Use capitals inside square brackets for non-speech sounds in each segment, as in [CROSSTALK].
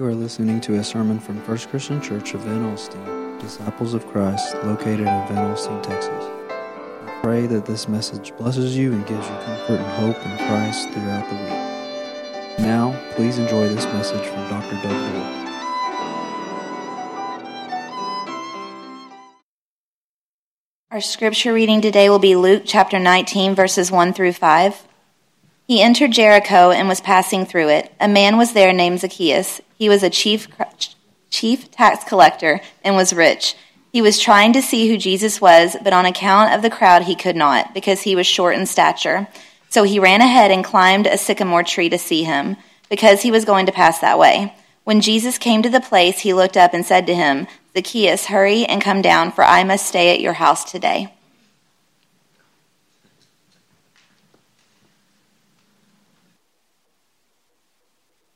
You are listening to a sermon from First Christian Church of Van Alstyne, Disciples of Christ, located in Van Alstyne, Texas. Pray that this message blesses you and gives you comfort and hope in Christ throughout the week. Now, please enjoy this message from Dr. Doug Dorr. Our scripture reading today will be Luke chapter 19, verses 1 through 5. He entered Jericho and was passing through it. A man was there named Zacchaeus. He was a chief, chief tax collector and was rich. He was trying to see who Jesus was, but on account of the crowd, he could not, because he was short in stature. So he ran ahead and climbed a sycamore tree to see him, because he was going to pass that way. When Jesus came to the place, he looked up and said to him, Zacchaeus, hurry and come down, for I must stay at your house today.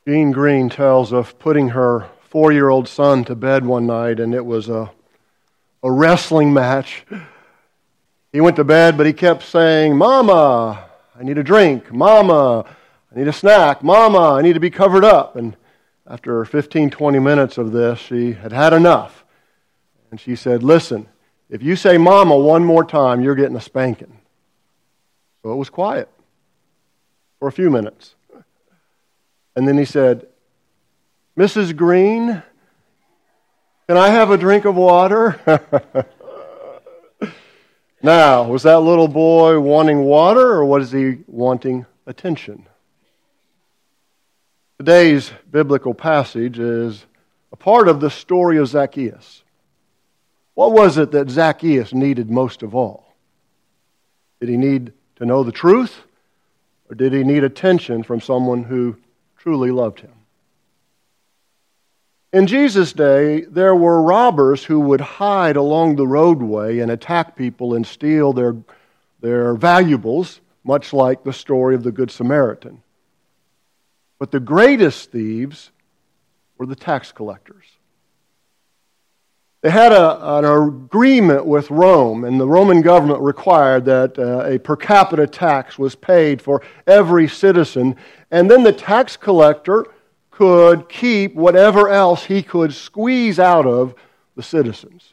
Jean Green tells of putting her four year old son to bed one night, and it was a, a wrestling match. He went to bed, but he kept saying, Mama, I need a drink. Mama, I need a snack. Mama, I need to be covered up. And after 15, 20 minutes of this, she had had enough. And she said, Listen, if you say mama one more time, you're getting a spanking. So it was quiet for a few minutes. And then he said, Mrs. Green, can I have a drink of water? [LAUGHS] now, was that little boy wanting water or was he wanting attention? Today's biblical passage is a part of the story of Zacchaeus. What was it that Zacchaeus needed most of all? Did he need to know the truth or did he need attention from someone who truly loved him. In Jesus' day, there were robbers who would hide along the roadway and attack people and steal their, their valuables, much like the story of the Good Samaritan. But the greatest thieves were the tax collectors. They had a, an agreement with Rome, and the Roman government required that uh, a per capita tax was paid for every citizen, and then the tax collector could keep whatever else he could squeeze out of the citizens.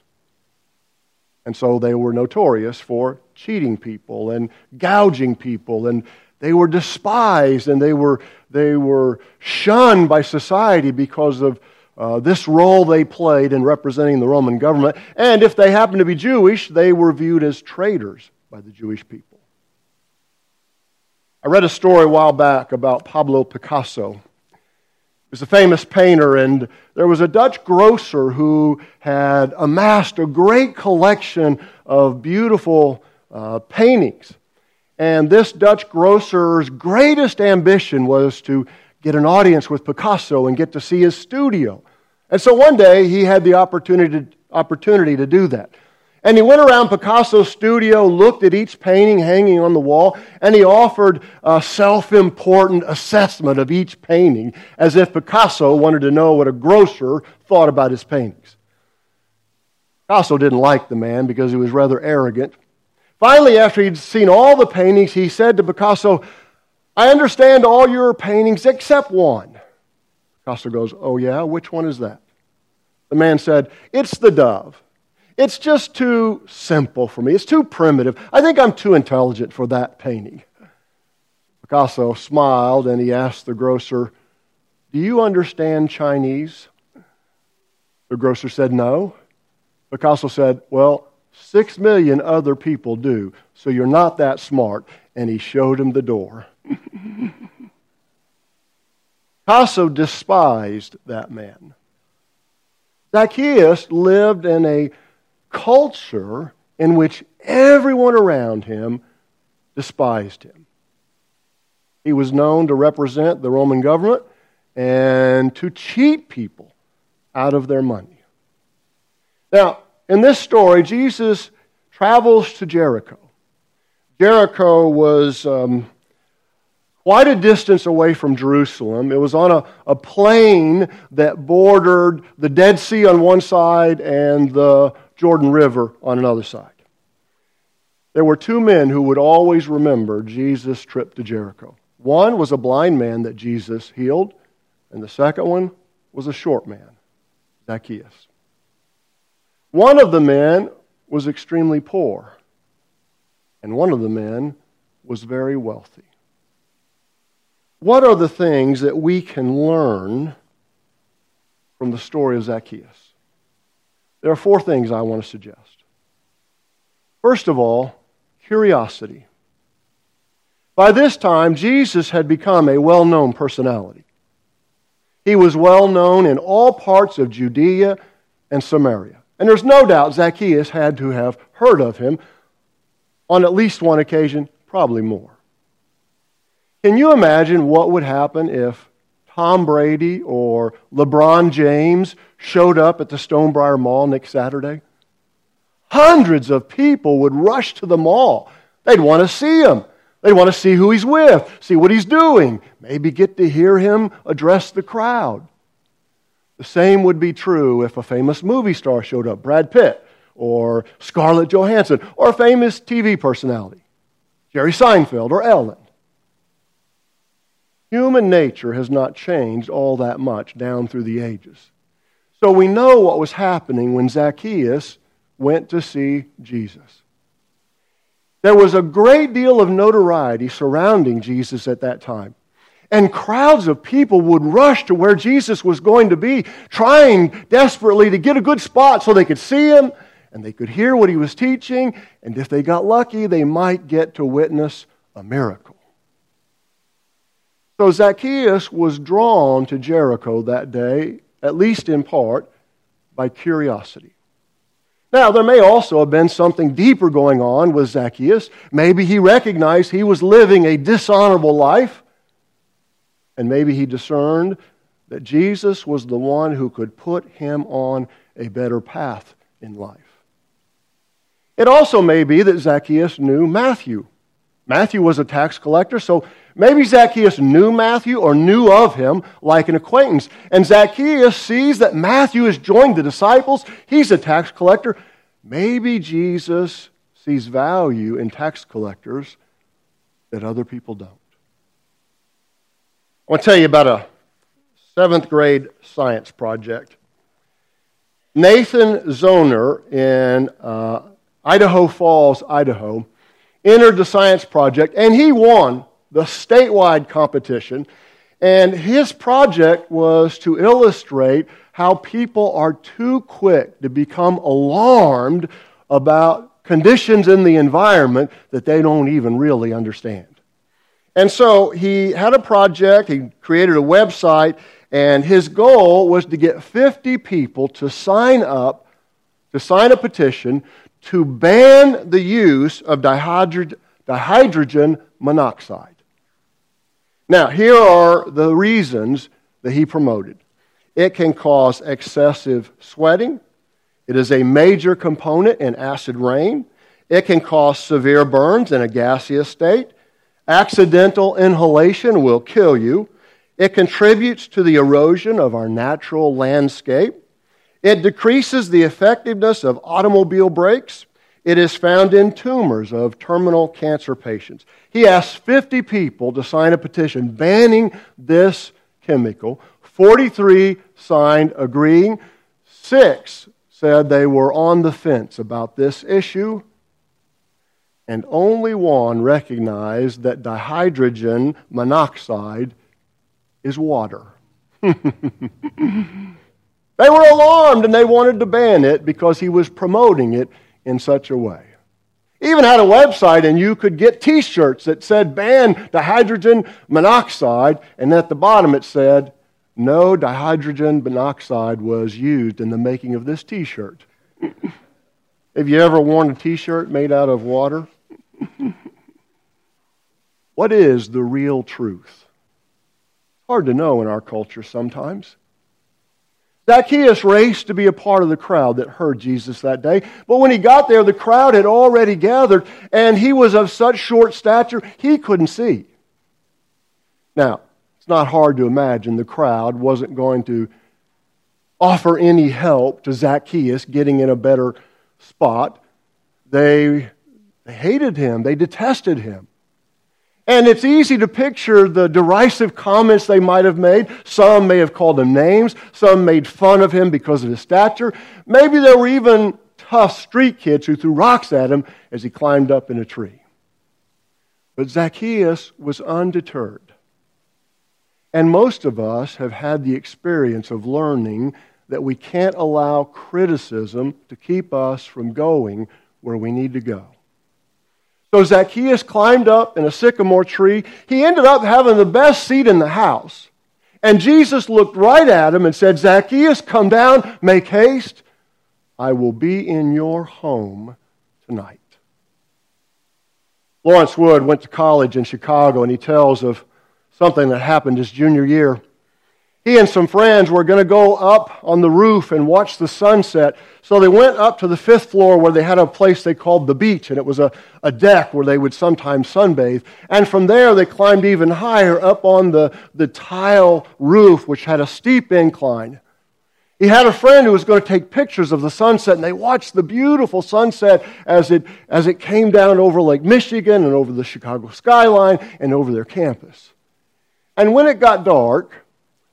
And so they were notorious for cheating people and gouging people, and they were despised and they were, they were shunned by society because of uh, this role they played in representing the Roman government. And if they happened to be Jewish, they were viewed as traitors by the Jewish people. I read a story a while back about Pablo Picasso. He was a famous painter, and there was a Dutch grocer who had amassed a great collection of beautiful uh, paintings. And this Dutch grocer's greatest ambition was to get an audience with Picasso and get to see his studio. And so one day he had the opportunity to, opportunity to do that. And he went around Picasso's studio, looked at each painting hanging on the wall, and he offered a self important assessment of each painting as if Picasso wanted to know what a grocer thought about his paintings. Picasso didn't like the man because he was rather arrogant. Finally, after he'd seen all the paintings, he said to Picasso, I understand all your paintings except one. Picasso goes, Oh, yeah? Which one is that? The man said, It's the dove. It's just too simple for me. It's too primitive. I think I'm too intelligent for that painting. Picasso smiled and he asked the grocer, Do you understand Chinese? The grocer said, No. Picasso said, Well, six million other people do, so you're not that smart. And he showed him the door. [LAUGHS] Picasso despised that man. Zacchaeus lived in a culture in which everyone around him despised him. He was known to represent the Roman government and to cheat people out of their money. Now, in this story, Jesus travels to Jericho. Jericho was um, quite a distance away from Jerusalem. It was on a, a plain that bordered the Dead Sea on one side and the Jordan River on another side. There were two men who would always remember Jesus' trip to Jericho. One was a blind man that Jesus healed, and the second one was a short man, Zacchaeus. One of the men was extremely poor, and one of the men was very wealthy. What are the things that we can learn from the story of Zacchaeus? There are four things I want to suggest. First of all, curiosity. By this time, Jesus had become a well known personality. He was well known in all parts of Judea and Samaria. And there's no doubt Zacchaeus had to have heard of him on at least one occasion, probably more. Can you imagine what would happen if Tom Brady or LeBron James showed up at the Stonebriar Mall next Saturday? Hundreds of people would rush to the mall. They'd want to see him. They'd want to see who he's with, see what he's doing, maybe get to hear him address the crowd. The same would be true if a famous movie star showed up, Brad Pitt, or Scarlett Johansson, or a famous TV personality, Jerry Seinfeld or Ellen. Human nature has not changed all that much down through the ages. So we know what was happening when Zacchaeus went to see Jesus. There was a great deal of notoriety surrounding Jesus at that time. And crowds of people would rush to where Jesus was going to be, trying desperately to get a good spot so they could see him and they could hear what he was teaching. And if they got lucky, they might get to witness a miracle. So Zacchaeus was drawn to Jericho that day, at least in part, by curiosity. Now, there may also have been something deeper going on with Zacchaeus. Maybe he recognized he was living a dishonorable life and maybe he discerned that Jesus was the one who could put him on a better path in life. It also may be that Zacchaeus knew Matthew. Matthew was a tax collector, so maybe Zacchaeus knew Matthew or knew of him like an acquaintance. And Zacchaeus sees that Matthew has joined the disciples. He's a tax collector. Maybe Jesus sees value in tax collectors that other people don't. I want to tell you about a seventh grade science project. Nathan Zohner in uh, Idaho Falls, Idaho, entered the science project and he won the statewide competition. And his project was to illustrate how people are too quick to become alarmed about conditions in the environment that they don't even really understand. And so he had a project, he created a website, and his goal was to get 50 people to sign up, to sign a petition to ban the use of dihydrogen, dihydrogen monoxide. Now, here are the reasons that he promoted it can cause excessive sweating, it is a major component in acid rain, it can cause severe burns in a gaseous state. Accidental inhalation will kill you. It contributes to the erosion of our natural landscape. It decreases the effectiveness of automobile brakes. It is found in tumors of terminal cancer patients. He asked 50 people to sign a petition banning this chemical. 43 signed agreeing. Six said they were on the fence about this issue and only one recognized that dihydrogen monoxide is water. [LAUGHS] they were alarmed and they wanted to ban it because he was promoting it in such a way. Even had a website and you could get t shirts that said ban dihydrogen monoxide, and at the bottom it said no dihydrogen monoxide was used in the making of this t shirt. [LAUGHS] Have you ever worn a t shirt made out of water? what is the real truth? Hard to know in our culture sometimes. Zacchaeus raced to be a part of the crowd that heard Jesus that day. But when he got there, the crowd had already gathered, and he was of such short stature, he couldn't see. Now, it's not hard to imagine the crowd wasn't going to offer any help to Zacchaeus getting in a better spot. They hated him, they detested him. And it's easy to picture the derisive comments they might have made. Some may have called him names. Some made fun of him because of his stature. Maybe there were even tough street kids who threw rocks at him as he climbed up in a tree. But Zacchaeus was undeterred. And most of us have had the experience of learning that we can't allow criticism to keep us from going where we need to go. So Zacchaeus climbed up in a sycamore tree. He ended up having the best seat in the house. And Jesus looked right at him and said, Zacchaeus, come down, make haste. I will be in your home tonight. Lawrence Wood went to college in Chicago, and he tells of something that happened his junior year. He and some friends were going to go up on the roof and watch the sunset. So they went up to the fifth floor where they had a place they called the beach, and it was a, a deck where they would sometimes sunbathe. And from there, they climbed even higher up on the, the tile roof, which had a steep incline. He had a friend who was going to take pictures of the sunset, and they watched the beautiful sunset as it, as it came down over Lake Michigan and over the Chicago skyline and over their campus. And when it got dark,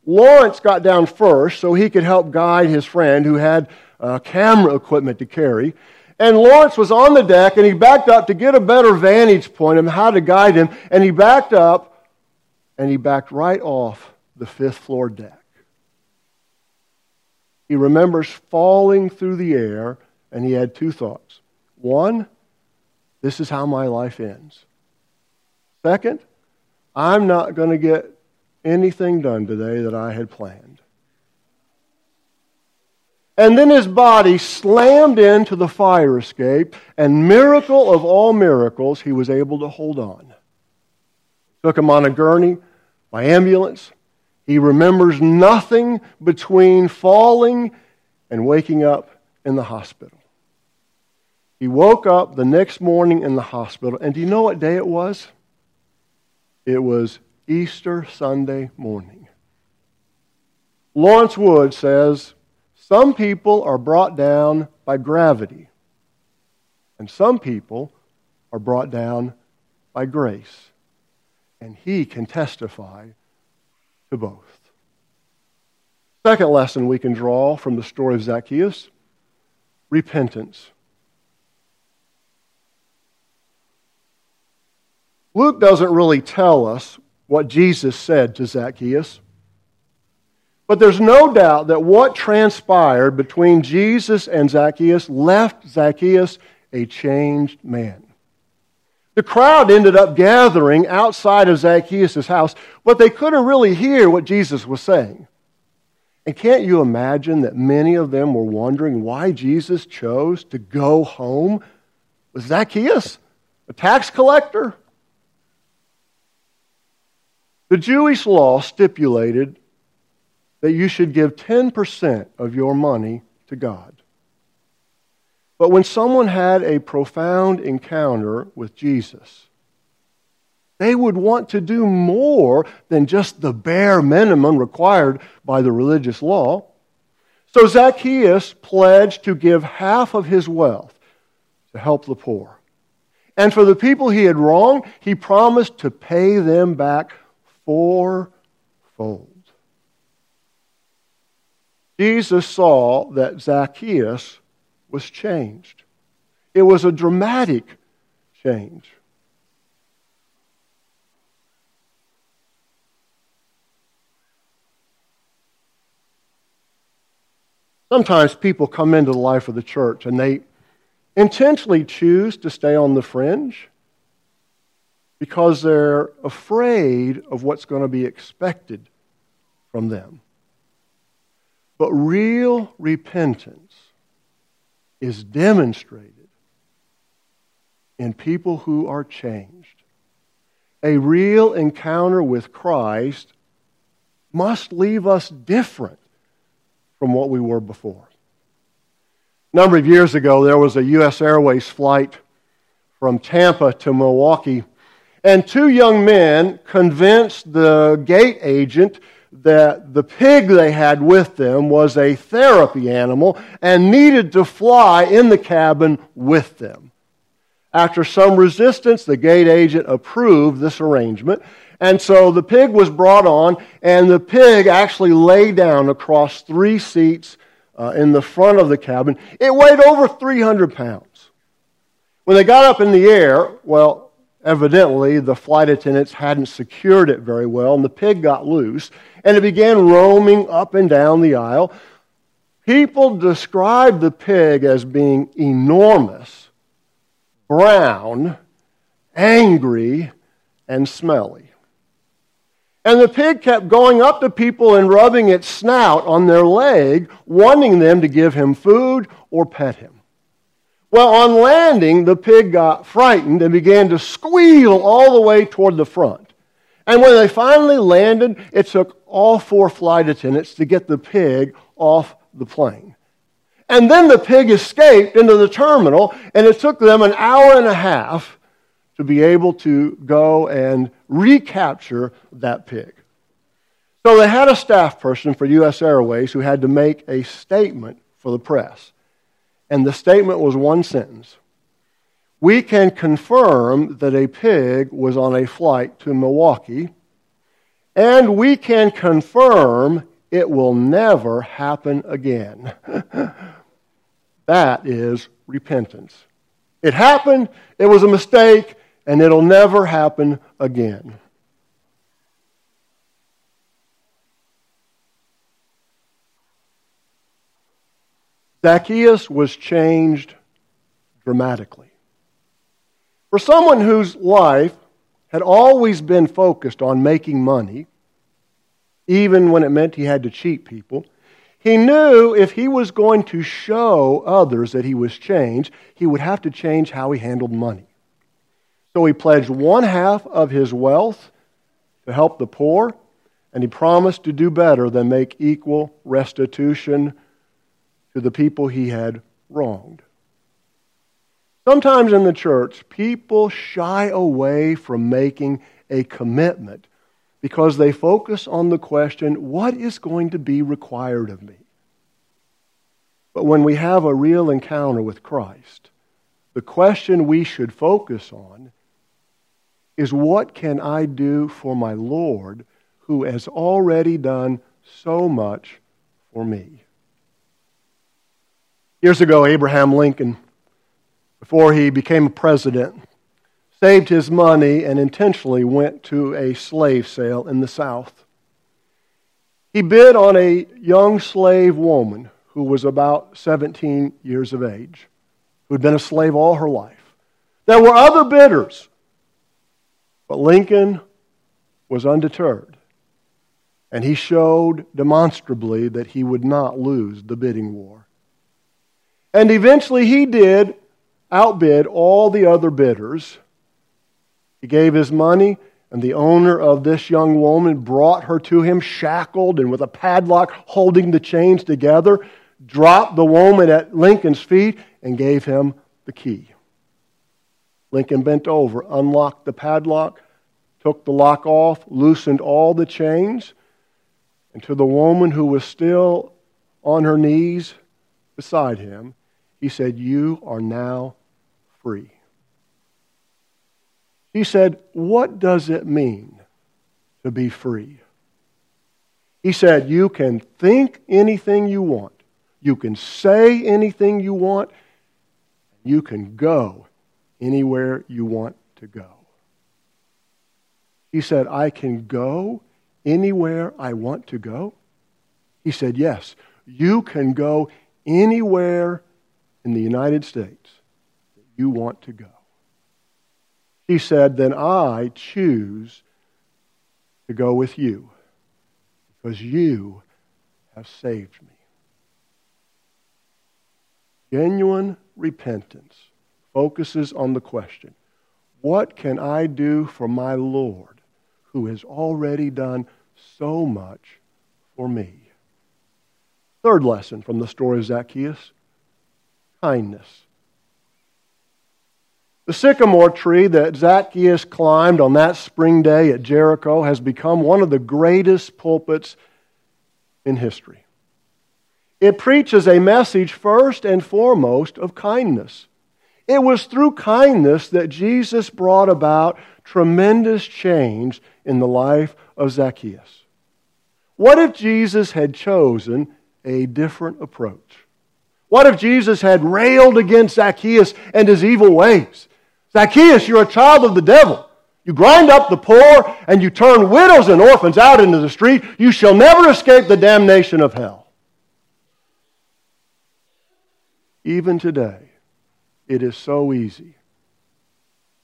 Lawrence got down first so he could help guide his friend who had uh, camera equipment to carry. And Lawrence was on the deck and he backed up to get a better vantage point of how to guide him. And he backed up and he backed right off the fifth floor deck. He remembers falling through the air and he had two thoughts. One, this is how my life ends. Second, I'm not going to get anything done today that I had planned. And then his body slammed into the fire escape, and miracle of all miracles, he was able to hold on. Took him on a gurney by ambulance. He remembers nothing between falling and waking up in the hospital. He woke up the next morning in the hospital, and do you know what day it was? It was Easter Sunday morning. Lawrence Wood says some people are brought down by gravity, and some people are brought down by grace. And he can testify to both. Second lesson we can draw from the story of Zacchaeus repentance. Luke doesn't really tell us what Jesus said to Zacchaeus. But there's no doubt that what transpired between Jesus and Zacchaeus left Zacchaeus a changed man. The crowd ended up gathering outside of Zacchaeus' house, but they couldn't really hear what Jesus was saying. And can't you imagine that many of them were wondering why Jesus chose to go home with Zacchaeus, a tax collector? The Jewish law stipulated that you should give 10% of your money to God. But when someone had a profound encounter with Jesus, they would want to do more than just the bare minimum required by the religious law. So Zacchaeus pledged to give half of his wealth to help the poor. And for the people he had wronged, he promised to pay them back fourfold. Jesus saw that Zacchaeus was changed. It was a dramatic change. Sometimes people come into the life of the church and they intentionally choose to stay on the fringe because they're afraid of what's going to be expected from them. But real repentance is demonstrated in people who are changed. A real encounter with Christ must leave us different from what we were before. A number of years ago, there was a U.S. Airways flight from Tampa to Milwaukee and two young men convinced the gate agent that the pig they had with them was a therapy animal and needed to fly in the cabin with them. After some resistance, the gate agent approved this arrangement. And so the pig was brought on, and the pig actually lay down across three seats uh, in the front of the cabin. It weighed over 300 pounds. When they got up in the air, well, evidently the flight attendants hadn't secured it very well, and the pig got loose, and it began roaming up and down the aisle. People described the pig as being enormous, brown, angry, and smelly. And the pig kept going up to people and rubbing its snout on their leg, wanting them to give him food or pet him. Well, on landing, the pig got frightened and began to squeal all the way toward the front. And when they finally landed, it took all four flight attendants to get the pig off the plane. And then the pig escaped into the terminal, and it took them an hour and a half to be able to go and recapture that pig. So they had a staff person for U.S. Airways who had to make a statement for the press. And the statement was one sentence We can confirm that a pig was on a flight to Milwaukee, and we can confirm it will never happen again. [LAUGHS] that is repentance. It happened, it was a mistake, and it'll never happen again. Zacchaeus was changed dramatically. For someone whose life had always been focused on making money, even when it meant he had to cheat people, he knew if he was going to show others that he was changed, he would have to change how he handled money. So he pledged one half of his wealth to help the poor, and he promised to do better than make equal restitution to the people he had wronged. Sometimes in the church, people shy away from making a commitment because they focus on the question, what is going to be required of me? But when we have a real encounter with Christ, the question we should focus on is what can I do for my Lord who has already done so much for me? Years ago, Abraham Lincoln, before he became a president, saved his money and intentionally went to a slave sale in the South. He bid on a young slave woman who was about 17 years of age, who had been a slave all her life. There were other bidders but Lincoln was undeterred, and he showed demonstrably that he would not lose the bidding war. And eventually he did outbid all the other bidders. He gave his money, and the owner of this young woman brought her to him, shackled and with a padlock holding the chains together, dropped the woman at Lincoln's feet, and gave him the key. Lincoln bent over, unlocked the padlock, took the lock off, loosened all the chains, and to the woman who was still on her knees beside him, he said, You are now free. He said, What does it mean to be free? He said, You can think anything you want, you can say anything you want, you can go anywhere you want to go. He said, I can go anywhere I want to go. He said, Yes, you can go anywhere in the United States that you want to go. He said, Then I choose to go with you because you have saved me. Genuine repentance focuses on the question what can I do for my Lord who has already done so much for me? Third lesson from the story of Zacchaeus kindness. The sycamore tree that Zacchaeus climbed on that spring day at Jericho has become one of the greatest pulpits in history. It preaches a message first and foremost of kindness. It was through kindness that Jesus brought about tremendous change in the life of Zacchaeus. What if Jesus had chosen a different approach? What if Jesus had railed against Zacchaeus and his evil ways? Zacchaeus, you're a child of the devil. You grind up the poor and you turn widows and orphans out into the street. You shall never escape the damnation of hell. Even today, it is so easy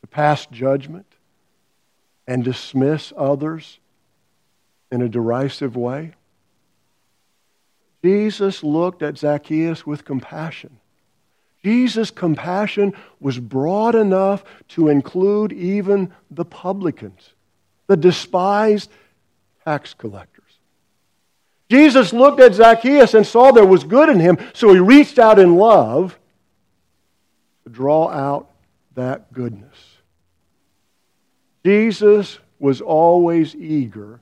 to pass judgment and dismiss others in a derisive way. Jesus looked at Zacchaeus with compassion. Jesus' compassion was broad enough to include even the publicans, the despised tax collectors. Jesus looked at Zacchaeus and saw there was good in him, so he reached out in love to draw out that goodness. Jesus was always eager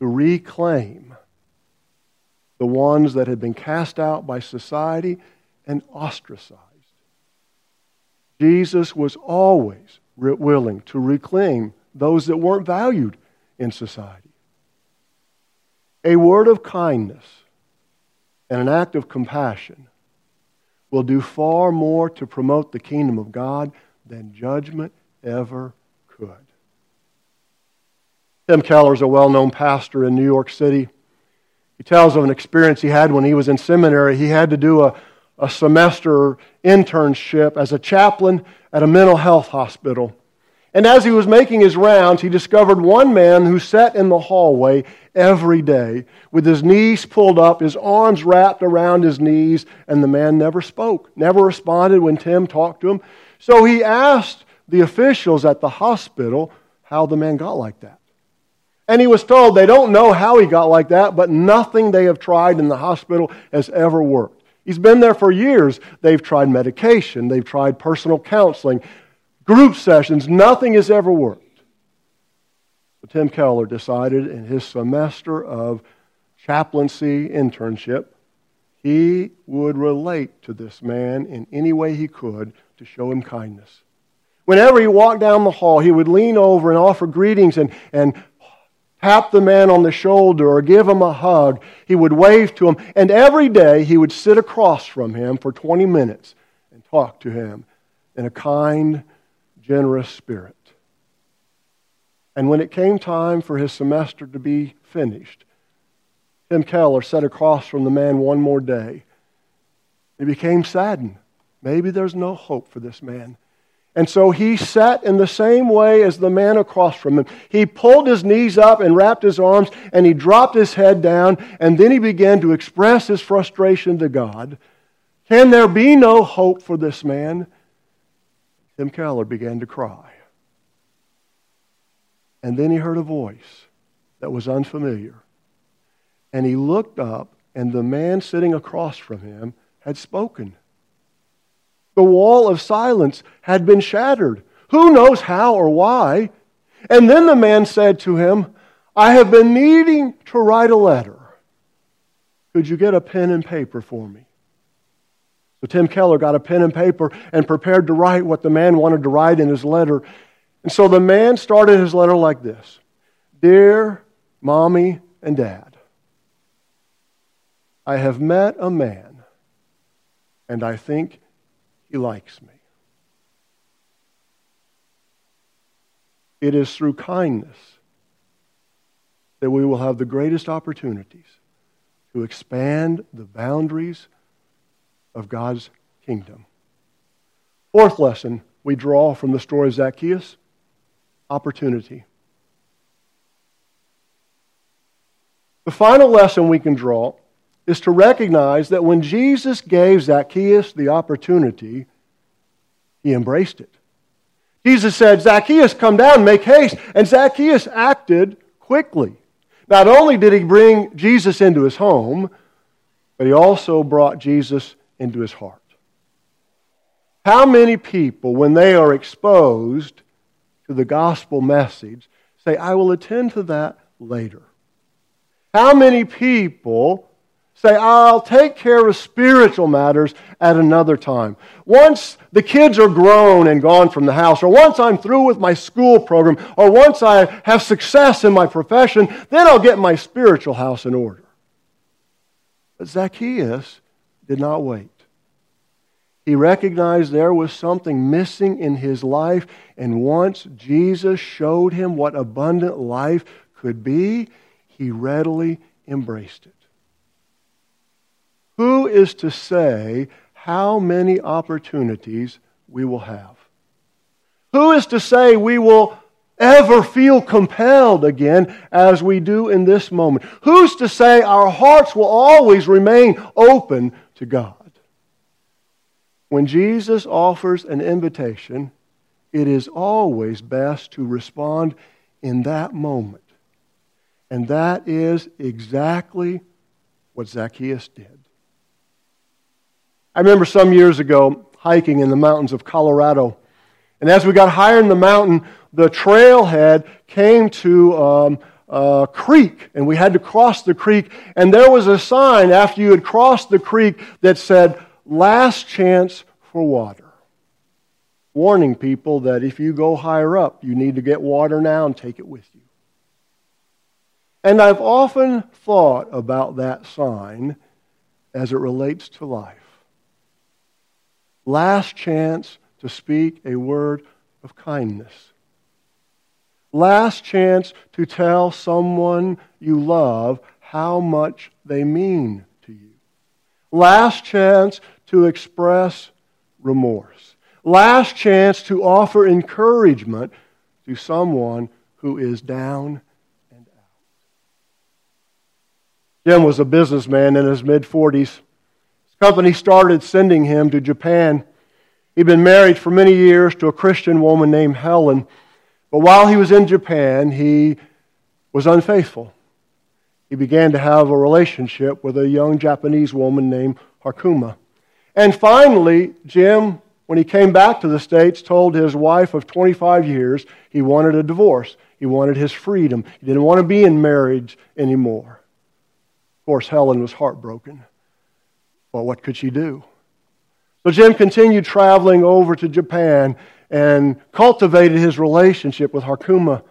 to reclaim the ones that had been cast out by society and ostracized. Jesus was always willing to reclaim those that weren't valued in society. A word of kindness and an act of compassion will do far more to promote the kingdom of God than judgment ever could. Tim Keller is a well known pastor in New York City. He tells of an experience he had when he was in seminary. He had to do a, a semester internship as a chaplain at a mental health hospital. And as he was making his rounds, he discovered one man who sat in the hallway every day with his knees pulled up, his arms wrapped around his knees, and the man never spoke, never responded when Tim talked to him. So he asked the officials at the hospital how the man got like that. And he was told they don't know how he got like that, but nothing they have tried in the hospital has ever worked. He's been there for years. They've tried medication, they've tried personal counseling, group sessions, nothing has ever worked. So Tim Keller decided in his semester of chaplaincy internship, he would relate to this man in any way he could to show him kindness. Whenever he walked down the hall, he would lean over and offer greetings and, and tap the man on the shoulder or give him a hug. He would wave to him. And every day he would sit across from him for 20 minutes and talk to him in a kind, generous spirit. And when it came time for his semester to be finished, Tim Keller sat across from the man one more day. He became saddened. Maybe there's no hope for this man. And so he sat in the same way as the man across from him. He pulled his knees up and wrapped his arms, and he dropped his head down, and then he began to express his frustration to God. Can there be no hope for this man? Tim Keller began to cry. And then he heard a voice that was unfamiliar. And he looked up, and the man sitting across from him had spoken. The wall of silence had been shattered. Who knows how or why? And then the man said to him, I have been needing to write a letter. Could you get a pen and paper for me? So Tim Keller got a pen and paper and prepared to write what the man wanted to write in his letter. And so the man started his letter like this Dear Mommy and Dad, I have met a man, and I think he likes me. It is through kindness that we will have the greatest opportunities to expand the boundaries of God's kingdom. Fourth lesson we draw from the story of Zacchaeus opportunity. The final lesson we can draw is to recognize that when Jesus gave Zacchaeus the opportunity, he embraced it. Jesus said, Zacchaeus, come down, make haste. And Zacchaeus acted quickly. Not only did he bring Jesus into his home, but he also brought Jesus into his heart. How many people, when they are exposed to the gospel message, say, I will attend to that later? How many people Say, I'll take care of spiritual matters at another time. Once the kids are grown and gone from the house, or once I'm through with my school program, or once I have success in my profession, then I'll get my spiritual house in order. But Zacchaeus did not wait. He recognized there was something missing in his life, and once Jesus showed him what abundant life could be, he readily embraced it. Is to say how many opportunities we will have? Who is to say we will ever feel compelled again as we do in this moment? Who's to say our hearts will always remain open to God? When Jesus offers an invitation, it is always best to respond in that moment. And that is exactly what Zacchaeus did. I remember some years ago hiking in the mountains of Colorado. And as we got higher in the mountain, the trailhead came to um, a creek, and we had to cross the creek. And there was a sign after you had crossed the creek that said, Last chance for water. Warning people that if you go higher up, you need to get water now and take it with you. And I've often thought about that sign as it relates to life. Last chance to speak a word of kindness. Last chance to tell someone you love how much they mean to you. Last chance to express remorse. Last chance to offer encouragement to someone who is down and out. Jim was a businessman in his mid 40s. Company started sending him to Japan. He'd been married for many years to a Christian woman named Helen. But while he was in Japan, he was unfaithful. He began to have a relationship with a young Japanese woman named Harkuma. And finally, Jim, when he came back to the States, told his wife of 25 years he wanted a divorce. He wanted his freedom. He didn't want to be in marriage anymore. Of course, Helen was heartbroken. Well, what could she do? So Jim continued traveling over to Japan and cultivated his relationship with Harkuma.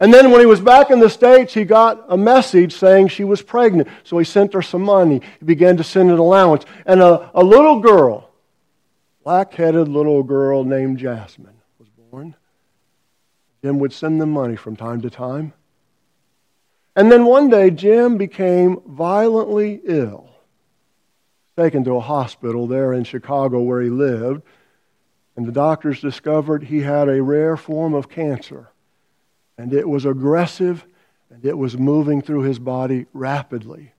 And then when he was back in the States, he got a message saying she was pregnant. So he sent her some money. He began to send an allowance. And a, a little girl, black headed little girl named Jasmine, was born. Jim would send them money from time to time. And then one day, Jim became violently ill, taken to a hospital there in Chicago where he lived. And the doctors discovered he had a rare form of cancer. And it was aggressive and it was moving through his body rapidly.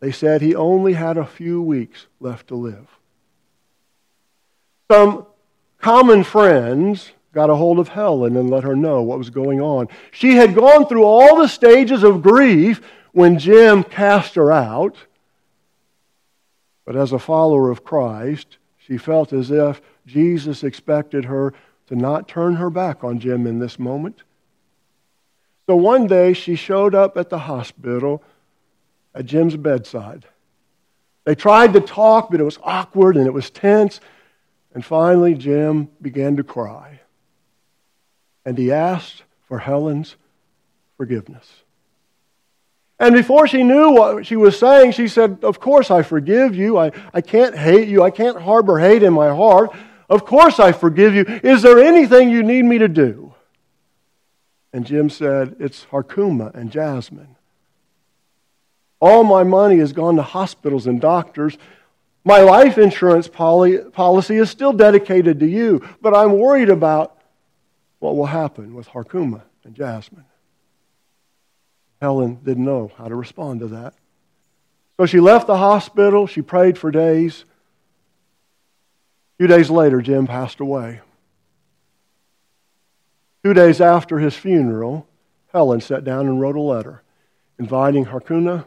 They said he only had a few weeks left to live. Some common friends got a hold of Helen and let her know what was going on. She had gone through all the stages of grief when Jim cast her out. But as a follower of Christ, she felt as if Jesus expected her to not turn her back on Jim in this moment. So one day she showed up at the hospital at Jim's bedside. They tried to talk, but it was awkward and it was tense. And finally, Jim began to cry and he asked for Helen's forgiveness. And before she knew what she was saying, she said, Of course I forgive you. I, I can't hate you. I can't harbor hate in my heart. Of course I forgive you. Is there anything you need me to do? And Jim said, It's Harkuma and Jasmine. All my money has gone to hospitals and doctors. My life insurance policy is still dedicated to you, but I'm worried about what will happen with Harkuma and Jasmine. Helen didn't know how to respond to that. So she left the hospital. She prayed for days. A few days later, Jim passed away. Two days after his funeral, Helen sat down and wrote a letter inviting Harkuna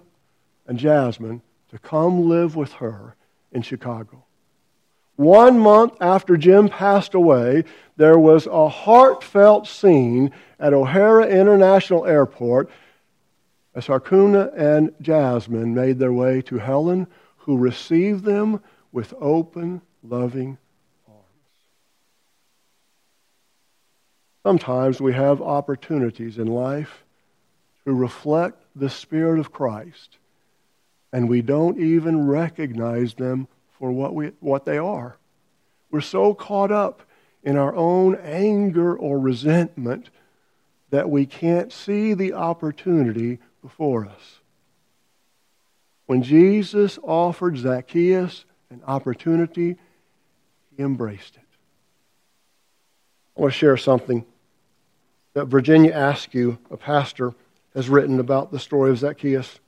and Jasmine to come live with her in Chicago. One month after Jim passed away, there was a heartfelt scene at O'Hare International Airport as Harkuna and Jasmine made their way to Helen, who received them with open, loving arms. Sometimes we have opportunities in life to reflect the Spirit of Christ, and we don't even recognize them for what, we, what they are. We're so caught up in our own anger or resentment that we can't see the opportunity before us. When Jesus offered Zacchaeus an opportunity, he embraced it. I want to share something that Virginia Askew, a pastor, has written about the story of Zacchaeus.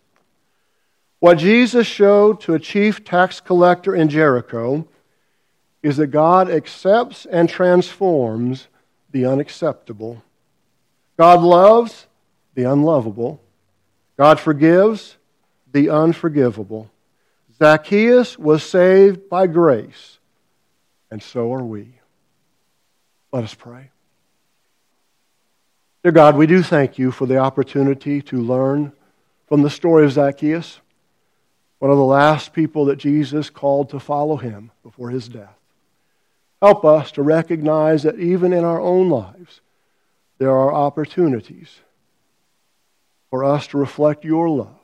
What Jesus showed to a chief tax collector in Jericho is that God accepts and transforms the unacceptable. God loves the unlovable. God forgives the unforgivable. Zacchaeus was saved by grace, and so are we. Let us pray. Dear God, we do thank you for the opportunity to learn from the story of Zacchaeus, one of the last people that Jesus called to follow him before his death. Help us to recognize that even in our own lives, there are opportunities for us to reflect your love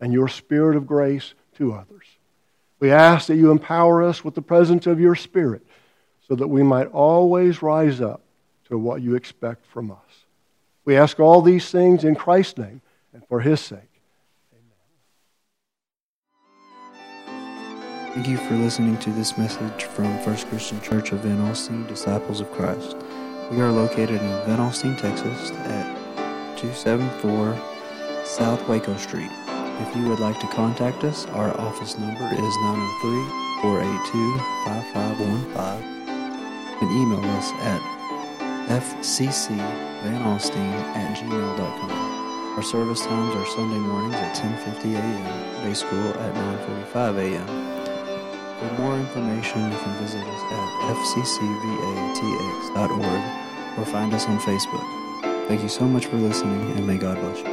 and your spirit of grace to others. We ask that you empower us with the presence of your Spirit so that we might always rise up to what you expect from us. We ask all these things in Christ's name and for his sake. Amen. Thank you for listening to this message from First Christian Church of Van Alstyne, Disciples of Christ. We are located in Van Alstyne, Texas at 274 South Waco Street. If you would like to contact us, our office number is 903-482-5515 and email us at fccvanalstyne at gmail.com. Our service times are Sunday mornings at 10.50 a.m., day school at 9.45 a.m. For more information, you can visit us at fccvatx.org or find us on Facebook. Thank you so much for listening, and may God bless you.